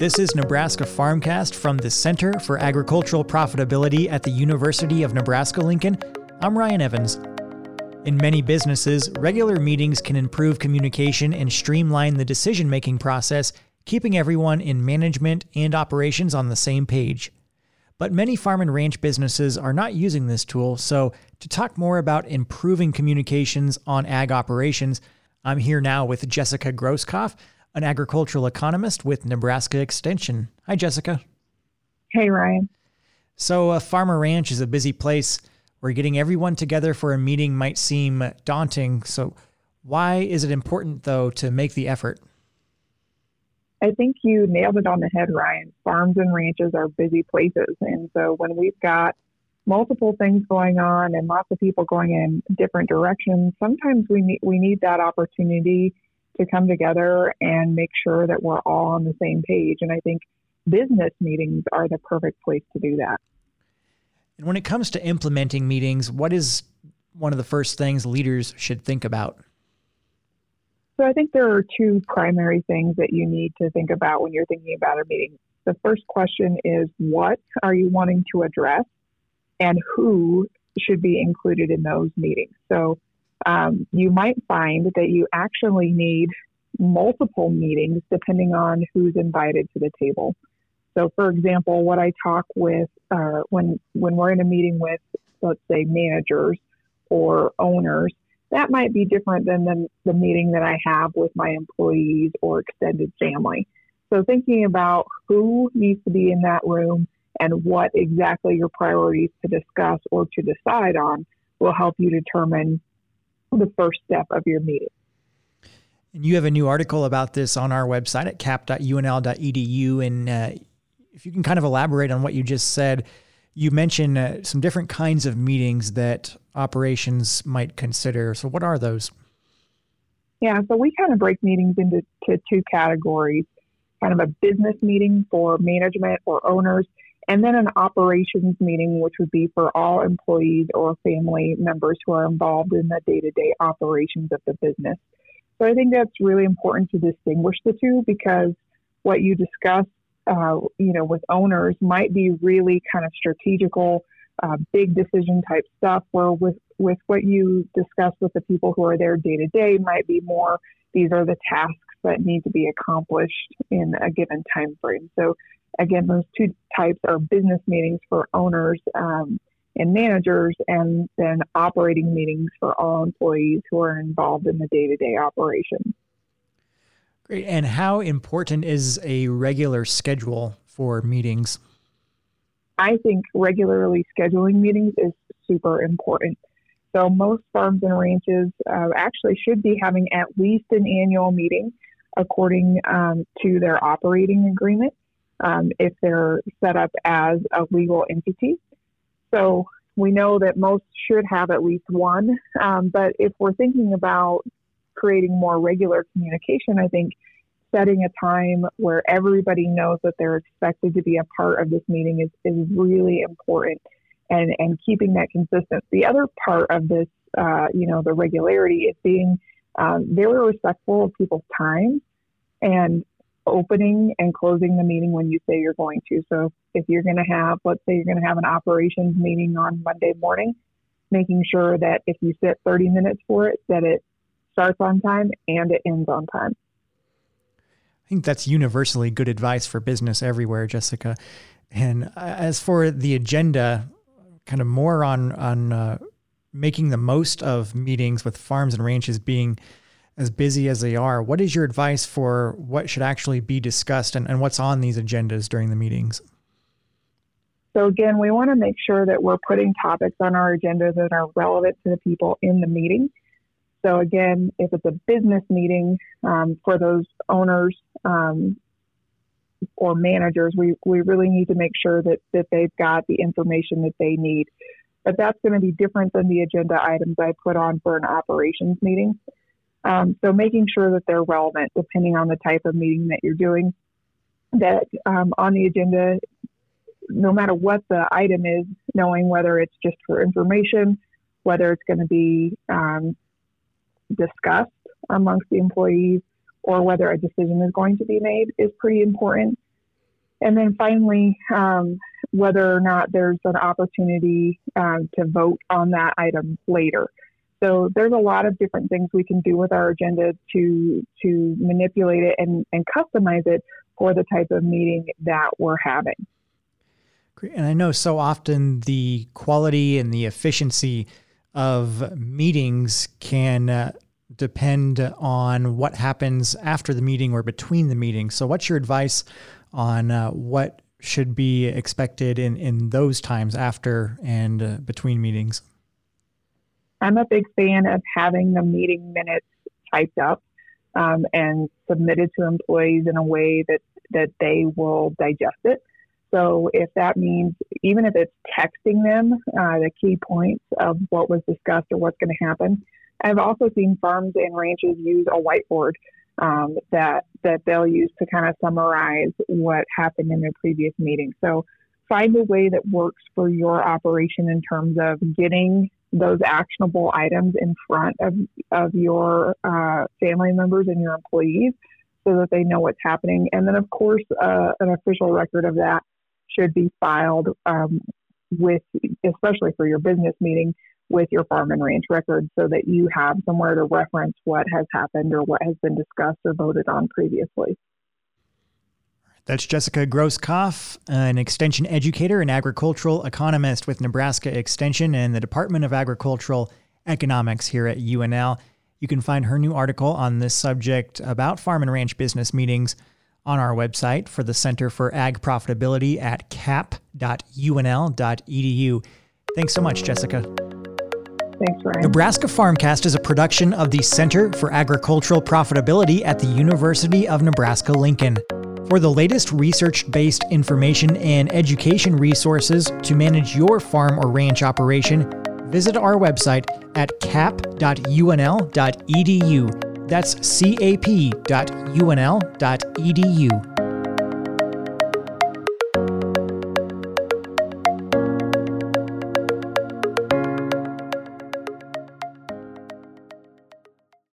This is Nebraska Farmcast from the Center for Agricultural Profitability at the University of Nebraska Lincoln. I'm Ryan Evans. In many businesses, regular meetings can improve communication and streamline the decision making process, keeping everyone in management and operations on the same page. But many farm and ranch businesses are not using this tool, so to talk more about improving communications on ag operations, I'm here now with Jessica Groskopf, an agricultural economist with Nebraska Extension. Hi, Jessica. Hey, Ryan. So, a farmer ranch is a busy place where getting everyone together for a meeting might seem daunting. So, why is it important, though, to make the effort? I think you nailed it on the head, Ryan. Farms and ranches are busy places. And so, when we've got multiple things going on and lots of people going in different directions, sometimes we need, we need that opportunity to come together and make sure that we're all on the same page. And I think business meetings are the perfect place to do that. And when it comes to implementing meetings, what is one of the first things leaders should think about? So I think there are two primary things that you need to think about when you're thinking about a meeting. The first question is what are you wanting to address and who should be included in those meetings? So um, you might find that you actually need multiple meetings depending on who's invited to the table. So, for example, what I talk with uh, when when we're in a meeting with, let's say, managers or owners, that might be different than the, the meeting that I have with my employees or extended family. So, thinking about who needs to be in that room and what exactly your priorities to discuss or to decide on will help you determine the first step of your meeting. And you have a new article about this on our website at cap.unl.edu. And uh, if you can kind of elaborate on what you just said, you mentioned uh, some different kinds of meetings that operations might consider. So, what are those? Yeah, so we kind of break meetings into two categories kind of a business meeting for management or owners, and then an operations meeting, which would be for all employees or family members who are involved in the day to day operations of the business. So I think that's really important to distinguish the two because what you discuss, uh, you know, with owners might be really kind of strategical, uh, big decision type stuff. Where with with what you discuss with the people who are there day to day might be more. These are the tasks that need to be accomplished in a given time frame. So again, those two types are business meetings for owners um, and managers, and then operating meetings for all employees who are involved in the day to day operation. Great. And how important is a regular schedule for meetings? I think regularly scheduling meetings is super important. So, most farms and ranches uh, actually should be having at least an annual meeting according um, to their operating agreement um, if they're set up as a legal entity. So we know that most should have at least one. Um, but if we're thinking about creating more regular communication, I think setting a time where everybody knows that they're expected to be a part of this meeting is, is really important and, and keeping that consistent. The other part of this, uh, you know, the regularity is being um, very respectful of people's time and opening and closing the meeting when you say you're going to. So if you're going to have, let's say you're going to have an operations meeting on Monday morning, making sure that if you sit 30 minutes for it, that it starts on time and it ends on time. I think that's universally good advice for business everywhere, Jessica. And as for the agenda, kind of more on on uh, making the most of meetings with farms and ranches being as busy as they are, what is your advice for what should actually be discussed and, and what's on these agendas during the meetings? So, again, we want to make sure that we're putting topics on our agenda that are relevant to the people in the meeting. So, again, if it's a business meeting um, for those owners um, or managers, we, we really need to make sure that, that they've got the information that they need. But that's going to be different than the agenda items I put on for an operations meeting. Um, so making sure that they're relevant depending on the type of meeting that you're doing. That um, on the agenda, no matter what the item is, knowing whether it's just for information, whether it's going to be um, discussed amongst the employees, or whether a decision is going to be made is pretty important. And then finally, um, whether or not there's an opportunity um, to vote on that item later. So there's a lot of different things we can do with our agenda to to manipulate it and, and customize it for the type of meeting that we're having. Great. And I know so often the quality and the efficiency of meetings can uh, depend on what happens after the meeting or between the meetings. So, what's your advice on uh, what should be expected in, in those times after and uh, between meetings? I'm a big fan of having the meeting minutes typed up um, and submitted to employees in a way that, that they will digest it. So if that means, even if it's texting them uh, the key points of what was discussed or what's going to happen, I've also seen farms and ranches use a whiteboard um, that that they'll use to kind of summarize what happened in their previous meeting. So find a way that works for your operation in terms of getting those actionable items in front of, of your uh, family members and your employees so that they know what's happening. And then, of course, uh, an official record of that should be filed um, with, especially for your business meeting, with your farm and ranch records so that you have somewhere to reference what has happened or what has been discussed or voted on previously. That's Jessica Groskopf, an extension educator and agricultural economist with Nebraska Extension and the Department of Agricultural Economics here at UNL. You can find her new article on this subject about farm and ranch business meetings on our website for the Center for Ag Profitability at cap.unl.edu. Thanks so much, Jessica. Thanks, Ryan. Nebraska Farmcast is a production of the Center for Agricultural Profitability at the University of Nebraska Lincoln. For the latest research based information and education resources to manage your farm or ranch operation, visit our website at cap.unl.edu. That's cap.unl.edu.